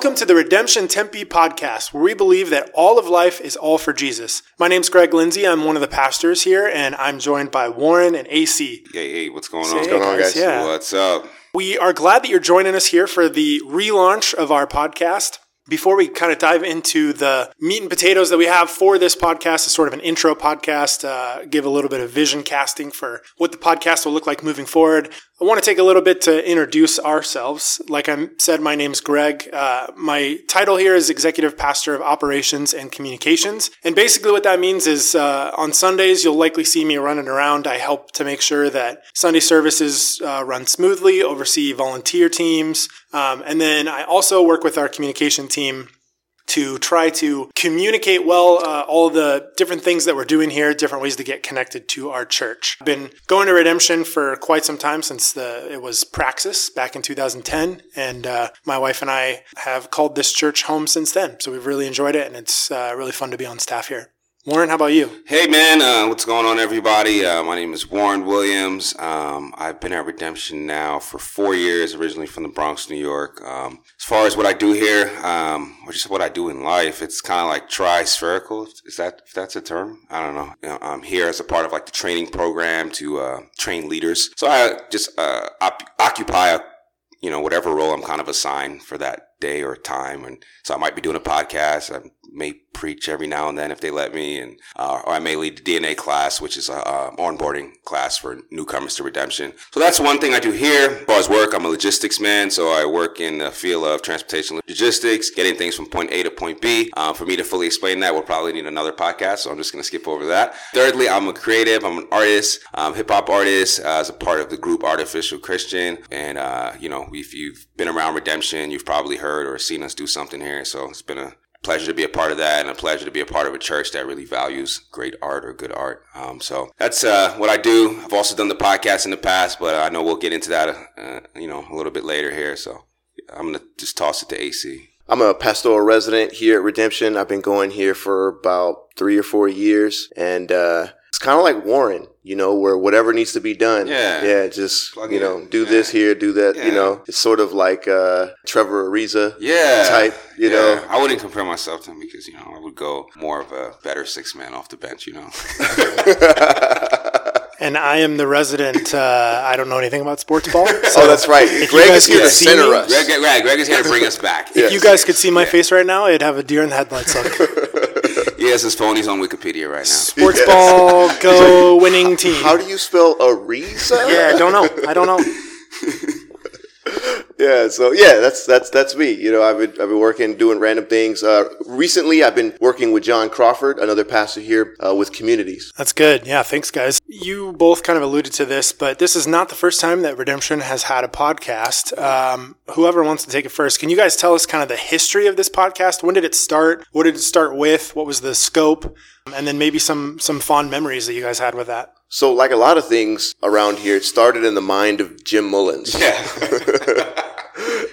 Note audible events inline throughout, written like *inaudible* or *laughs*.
Welcome to the Redemption Tempe podcast, where we believe that all of life is all for Jesus. My name's Greg Lindsay. I'm one of the pastors here, and I'm joined by Warren and AC. Hey, hey, what's going on? hey, What's going on, guys? Yeah. What's up? We are glad that you're joining us here for the relaunch of our podcast. Before we kind of dive into the meat and potatoes that we have for this podcast, as sort of an intro podcast, uh, give a little bit of vision casting for what the podcast will look like moving forward. I want to take a little bit to introduce ourselves. Like I said, my name's Greg. Uh, my title here is Executive Pastor of Operations and Communications. And basically, what that means is uh, on Sundays, you'll likely see me running around. I help to make sure that Sunday services uh, run smoothly, oversee volunteer teams. Um, and then I also work with our communication team to try to communicate well uh, all the different things that we're doing here, different ways to get connected to our church. I've been going to Redemption for quite some time since the it was Praxis back in 2010, and uh, my wife and I have called this church home since then. So we've really enjoyed it, and it's uh, really fun to be on staff here. Warren, how about you? Hey, man. Uh, what's going on, everybody? Uh, my name is Warren Williams. Um, I've been at Redemption now for four years, originally from the Bronx, New York. Um, as far as what I do here, um, or just what I do in life, it's kind of like tri-spherical. Is that if that's a term? I don't know. You know. I'm here as a part of like the training program to uh, train leaders. So I just uh, op- occupy a you know, whatever role I'm kind of assigned for that day or time. And so I might be doing a podcast. I may preach every now and then if they let me. And, uh, or I may lead the DNA class, which is a, uh onboarding class for newcomers to redemption. So that's one thing I do here. As far as work, I'm a logistics man. So I work in the field of transportation logistics, getting things from point A to point B. Uh, for me to fully explain that, we'll probably need another podcast. So I'm just going to skip over that. Thirdly, I'm a creative. I'm an artist, um, hip hop artist, uh, as a part of the group Artificial Christian. And, uh, you know, if you've been around redemption, you've probably heard or seen us do something here. So it's been a pleasure to be a part of that and a pleasure to be a part of a church that really values great art or good art. Um, so that's uh, what I do. I've also done the podcast in the past, but I know we'll get into that, uh, you know, a little bit later here. So I'm going to just toss it to AC. I'm a pastoral resident here at Redemption. I've been going here for about three or four years, and uh, it's kind of like Warren, you know, where whatever needs to be done, Yeah. yeah, just Plug you in. know, do Yeah. this here, do that, Yeah. you know. It's sort of like uh, Trevor Ariza Yeah. type, you Yeah. know. I wouldn't compare myself to him because, you know, I would go more of a better six man off the bench, you know. *laughs* And I am the resident. Uh, I don't know anything about sports ball. *laughs* So oh, that's right. you Greg guys is here could to see center me- us. Greg, Greg, Greg is here to bring us back. Yeah. if you guys could see my face right now, it'd have a deer in the headlights look. *laughs* He has his phone. He's on Wikipedia right now. Sports Yes. ball go winning team. How do you spell Ariza? yeah, I don't know. I don't know. *laughs* Yeah, so yeah, that's that's that's me. You know, I've been I've been working doing random things. Uh, recently, I've been working with John Crawford, another pastor here, uh, with communities. That's good. Yeah, thanks, guys. You both kind of alluded to this, but this is not the first time that Redemption has had a podcast. Um, whoever wants to take it first, can you guys tell us kind of the history of this podcast? When did it start? What did it start with? What was the scope? And then maybe some some fond memories that you guys had with that. So, like a lot of things around here, it started in the mind of Jim Mullins. Yeah. *laughs*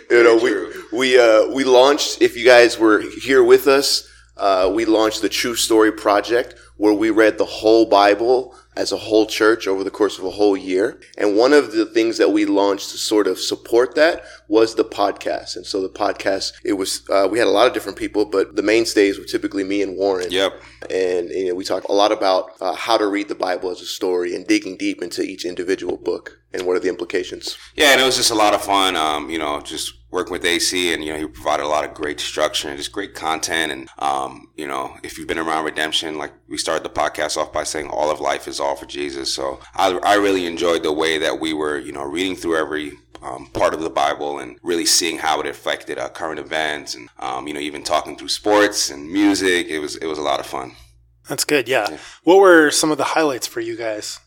you know, we true. we uh, we launched. If you guys were here with us, uh, we launched the True Story Project, where we read the whole Bible as a whole church over the course of a whole year. And one of the things that we launched to sort of support that was the podcast. And so the podcast, it was uh, we had a lot of different people, but the mainstays were typically me and Warren. Yep. And you know, we talked a lot about uh, how to read the Bible as a story and digging deep into each individual book and what are the implications. Yeah, and it was just a lot of fun. Um, you know, just working with AC, and you know, he provided a lot of great structure and just great content. And um, you know, if you've been around Redemption, like we started the podcast off by saying all of life is all for Jesus. So I, I really enjoyed the way that we were, you know, reading through every. Um, part of the Bible and really seeing how it affected uh, current events and um, you know even talking through sports and music it was it was a lot of fun. That's good. Yeah. What were some of the highlights for you guys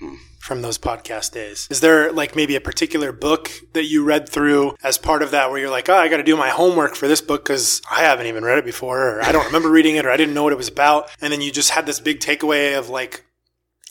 Hmm. From those podcast days? Is there like maybe a particular book that you read through as part of that where you're like, oh, I got to do my homework for this book because I haven't even read it before, or I don't remember reading it, or I didn't know what it was about. And then you just had this big takeaway of like,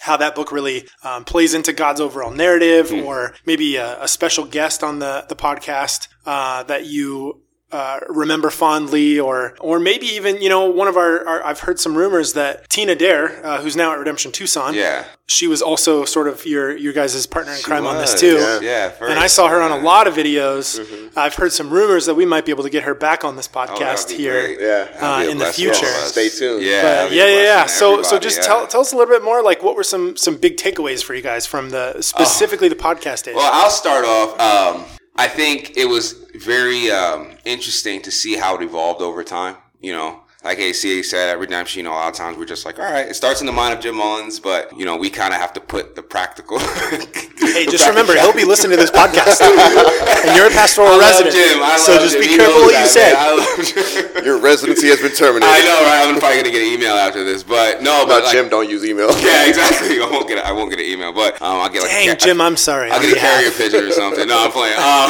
how that book really um, plays into God's overall narrative, or maybe a, a special guest on the the podcast uh, that you uh, remember fondly, or or maybe even you know one of our, our I've heard some rumors that Tina Dare, uh, who's now at Redemption Tucson, Yeah. she was also sort of your your guys' partner in She crime on this too. yeah. Yeah. first. And I saw her on a lot of videos. Mm-hmm. I've heard some rumors that we might be able to get her back on this Oh, podcast be here. Yeah. Uh, in the blessing to all future. Stay tuned. Yeah. But yeah, yeah, yeah. So, so just yeah. tell tell us a little bit more. Like, what were some some big takeaways for you guys from the specifically the podcast days? Well, I'll start off. Um, I think it was very um, interesting to see how it evolved over time. You know, like AC said at Redemption, you know, a lot of times we're just like, all right, it starts in the mind of Jim Mullins, but you know, we kind of have to put the practical. *laughs* hey, just *laughs* remember, he'll be listening to this podcast, *laughs* and you're a pastoral I love resident. Jim. I so just Jim. be He careful what you that, say. I love Your residency has been terminated. I know, right? I'm probably gonna get an email after this, but no, but Not like, Jim. Don't use email. Yeah, exactly. I won't get. A, I won't get an email, but um, I'll get like. Dang, a, Jim, I'm sorry. I'll get a behalf- carrier pigeon or something. No, I'm playing. Um,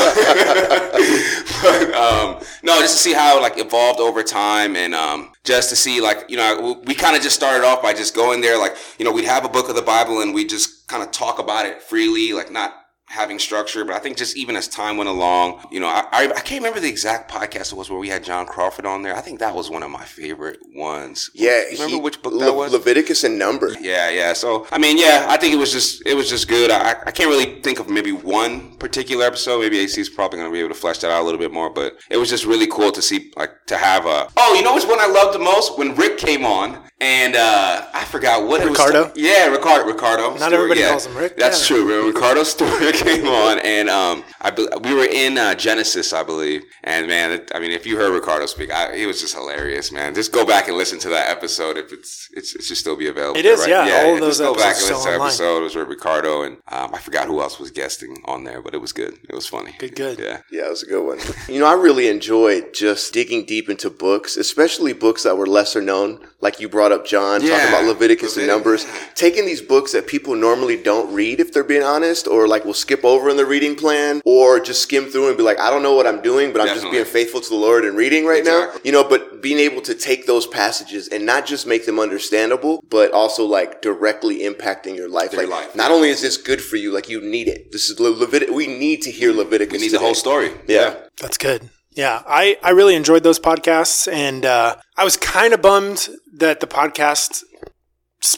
but um, no, just to see how it like evolved over time, and um, just to see like you know we kind of just started off by just going there, like you know we'd have a book of the Bible and we just kind of talk about it freely, like not having structure. But I think just even as time went along, you know, I, I, I can't remember the exact podcast it was where we had John Crawford on there. I think that was one of my favorite ones. Yeah. remember he- which book Le- that was? Leviticus and Numbers. Yeah, yeah. So I mean, yeah, I think it was just it was just good. I, I can't really think of maybe one particular episode. Maybe AC is probably going to be able to flesh that out a little bit more. But it was just really cool to see like to have a. Oh, you know which one I loved the most when Rick came on and uh I forgot what Ricardo? it was. Yeah, Ricardo. Ricardo. Not everybody calls him Rick. That's Yeah. true. Ricardo *laughs* Stewart came on and um I be- we were in uh, Genesis, I believe. And man, it, I mean, if you heard Ricardo speak, I, he was just hilarious, man. Just go back and listen to that episode if it's it's it should still be available. It is, right? yeah. All of those just go back and episodes listen to still the online. episode. It was with Ricardo and um, I forgot who else was guesting on there, but it was good. It was funny. Good, good. Yeah. Yeah, it was a good one. You know, I really enjoyed just digging deep into books, especially books that were lesser known. Like you brought up John, talking about Leviticus and Numbers. Taking these books that people normally don't read, if they're being honest, or like will skip over in the reading plan, or just skim through and be like, I don't know what I'm doing, but I'm just being faithful to the Lord and reading right now. You know, but being able to take those passages and not just make them understandable, but also like directly impacting your life. Their like, life. not only is this good for you, like you need it. This is Le- Leviticus. We need to hear Leviticus. We need the whole story. Yeah. That's good. Yeah, I, I really enjoyed those podcasts, and uh, I was kind of bummed that the podcast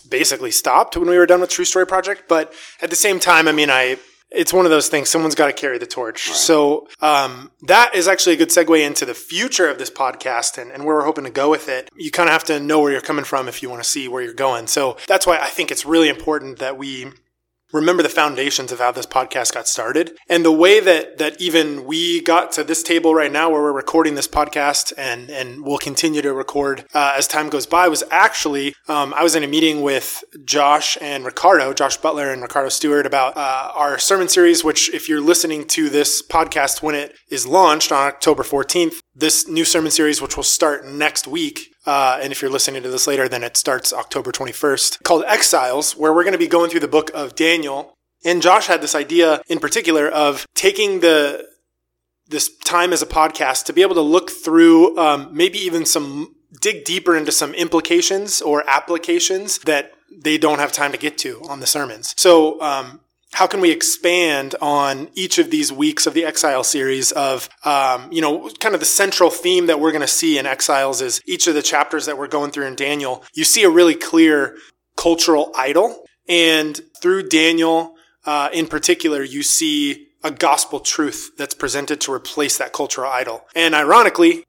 basically stopped when we were done with True Story Project. But at the same time, I mean, I it's one of those things. Someone's got to carry the torch. So um, that is actually a good segue into the future of this podcast and, and where we're hoping to go with it. You kind of have to know where you're coming from if you want to see where you're going. So that's why I think it's really important that we remember the foundations of how this podcast got started and the way that that even we got to this table right now where we're recording this podcast and and we'll continue to record uh, as time goes by was actually um, I was in a meeting with Josh and Ricardo, Josh Butler and Ricardo Stewart about uh, our sermon series. Which, if you're listening to this podcast when it is launched on October 14th, this new sermon series, which will start next week, uh, and if you're listening to this later, then it starts October 21st, called Exiles, where we're going to be going through the book of Daniel. And Josh had this idea in particular of taking the this time as a podcast to be able to look through um, maybe even some dig deeper into some implications or applications that they don't have time to get to on the sermons. So um, how can we expand on each of these weeks of the Exile series of, um, you know, kind of the central theme that we're going to see in Exiles is each of the chapters that we're going through in Daniel, you see a really clear cultural idol. And through Daniel, uh, in particular, you see a gospel truth that's presented to replace that cultural idol. And ironically,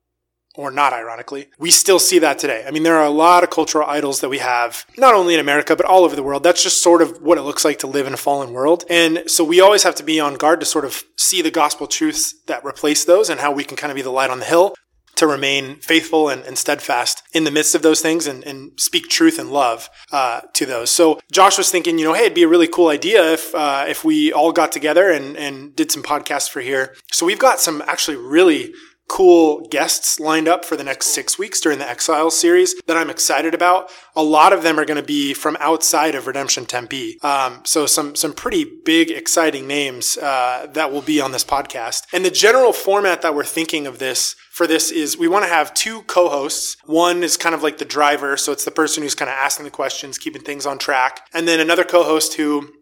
or not ironically, we still see that today. I mean, there are a lot of cultural idols that we have, not only in America, but all over the world. That's just sort of what it looks like to live in a fallen world. And so we always have to be on guard to sort of see the gospel truths that replace those and how we can kind of be the light on the hill to remain faithful and, and steadfast in the midst of those things and, and speak truth and love uh, to those. So Josh was thinking, you know, hey, it'd be a really cool idea if uh, if we all got together and, and did some podcasts for here. So we've got some actually really cool guests lined up for the next six weeks during the Exile series that I'm excited about. A lot of them are going to be from outside of Redemption Tempe. Um, so some some pretty big, exciting names uh, that will be on this podcast. And the general format that we're thinking of this for this is we want to have two co-hosts. One is kind of like the driver, so it's the person who's kind of asking the questions, keeping things on track, and then another co-host who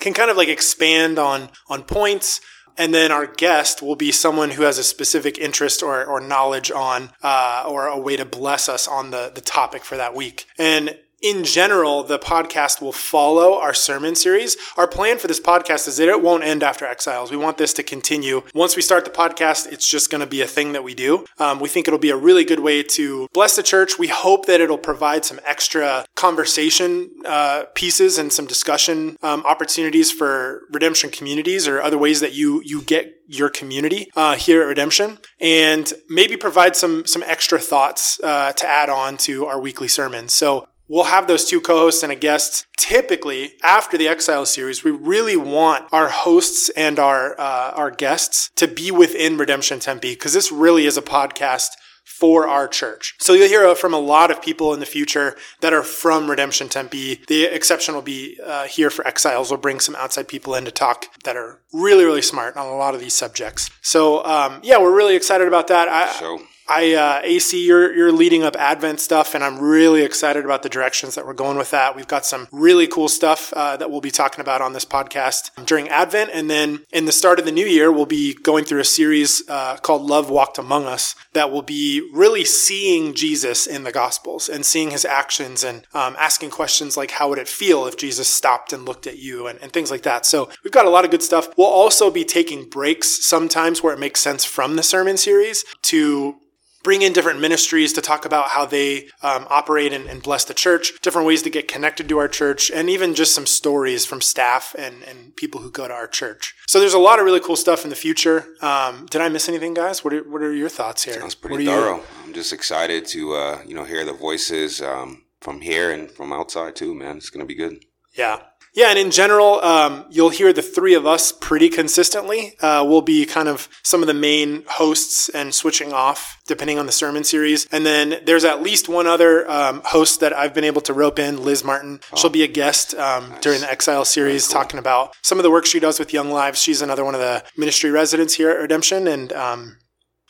can kind of like expand on on points and then our guest will be someone who has a specific interest or, or knowledge on, uh, or a way to bless us on the, the topic for that week. And in general, the podcast will follow our sermon series. Our plan for this podcast is that it won't end after Exiles. We want this to continue. Once we start the podcast, it's just going to be a thing that we do. Um, we think it'll be a really good way to bless the church. We hope that it'll provide some extra conversation uh, pieces and some discussion um, opportunities for redemption communities or other ways that you you get your community uh, here at Redemption, and maybe provide some some extra thoughts uh, to add on to our weekly sermons. So We'll have those two co-hosts and a guest. Typically, after the Exile series, we really want our hosts and our uh, our guests to be within Redemption Tempe because this really is a podcast for our church. So you'll hear from a lot of people in the future that are from Redemption Tempe. The exception will be uh, here for Exiles. We'll bring some outside people in to talk that are really, really smart on a lot of these subjects. So um, yeah, we're really excited about that. I, So I uh, AC, you're you're leading up Advent stuff, and I'm really excited about the directions that we're going with that. We've got some really cool stuff uh, that we'll be talking about on this podcast during Advent, and then in the start of the new year, we'll be going through a series uh, called "Love Walked Among Us" that will be really seeing Jesus in the Gospels and seeing His actions and um, asking questions like, "How would it feel if Jesus stopped and looked at you?" and, and things like that. So we've got a lot of good stuff. We'll also be taking breaks sometimes where it makes sense from the sermon series to bring in different ministries to talk about how they um, operate and, and, bless the church, different ways to get connected to our church, and even just some stories from staff and, and people who go to our church. So there's a lot of really cool stuff in the future. Um, did I miss anything, guys? What are, what are your thoughts here? Sounds pretty thorough. You? I'm just excited to uh, you know hear the voices um, from here and from outside too, man. It's gonna be good. Yeah. Yeah, and in general, um, you'll hear the three of us pretty consistently. Uh, we'll be kind of some of the main hosts and switching off depending on the sermon series. And then there's at least one other um, host that I've been able to rope in, Liz Martin. Oh. She'll be a guest um, nice. during the Exile series, cool. talking about some of the work she does with Young Lives. She's another one of the ministry residents here at Redemption, and um,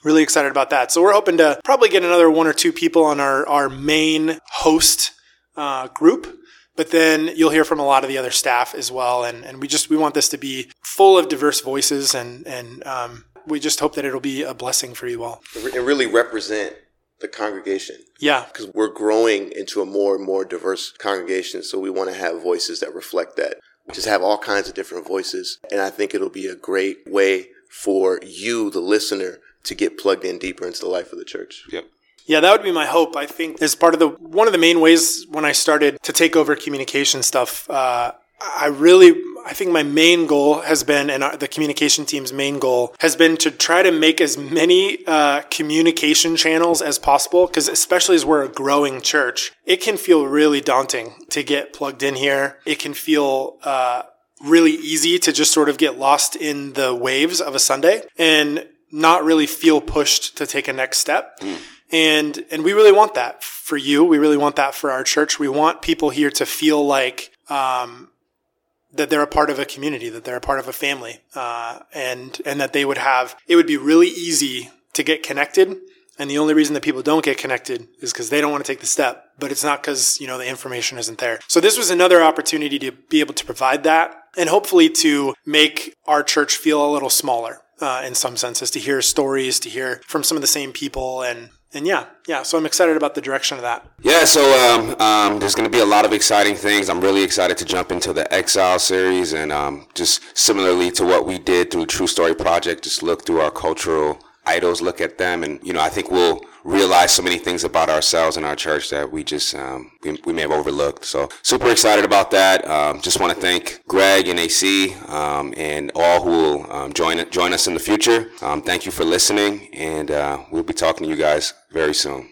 really excited about that. So we're hoping to probably get another one or two people on our our main host uh, group but then you'll hear from a lot of the other staff as well. And, and we just, we want this to be full of diverse voices and, and, um, we just hope that it'll be a blessing for you all. And really represent the congregation. Yeah. Because we're growing into a more and more diverse congregation. So we want to have voices that reflect that. Just have all kinds of different voices. And I think it'll be a great way for you, the listener, to get plugged in deeper into the life of the church. Yep. Yeah, that would be my hope. I think as part of the one of the main ways when I started to take over communication stuff, uh, I really, I think my main goal has been, and the communication team's main goal has been to try to make as many uh, communication channels as possible. Because especially as we're a growing church, it can feel really daunting to get plugged in here. It can feel uh, really easy to just sort of get lost in the waves of a Sunday and not really feel pushed to take a next step. Mm. And, and we really want that for you. We really want that for our church. We want people here to feel like, um, that they're a part of a community, that they're a part of a family, uh, and, and that they would have, it would be really easy to get connected. And the only reason that people don't get connected is because they don't want to take the step, but it's not because, you know, the information isn't there. So this was another opportunity to be able to provide that and hopefully to make our church feel a little smaller. Uh, in some senses, to hear stories, to hear from some of the same people, and and yeah, yeah. So I'm excited about the direction of that. Yeah. So um, um, there's going to be a lot of exciting things. I'm really excited to jump into the Exile series, and um, just similarly to what we did through True Story Project, just look through our cultural idols, look at them, and you know, I think we'll realize so many things about ourselves and our church that we just um, we, we, may have overlooked. So super excited about that. Um, just want to thank Greg and AC um, and all who will um, join join us in the future. Um, thank you for listening, and uh, we'll be talking to you guys very soon.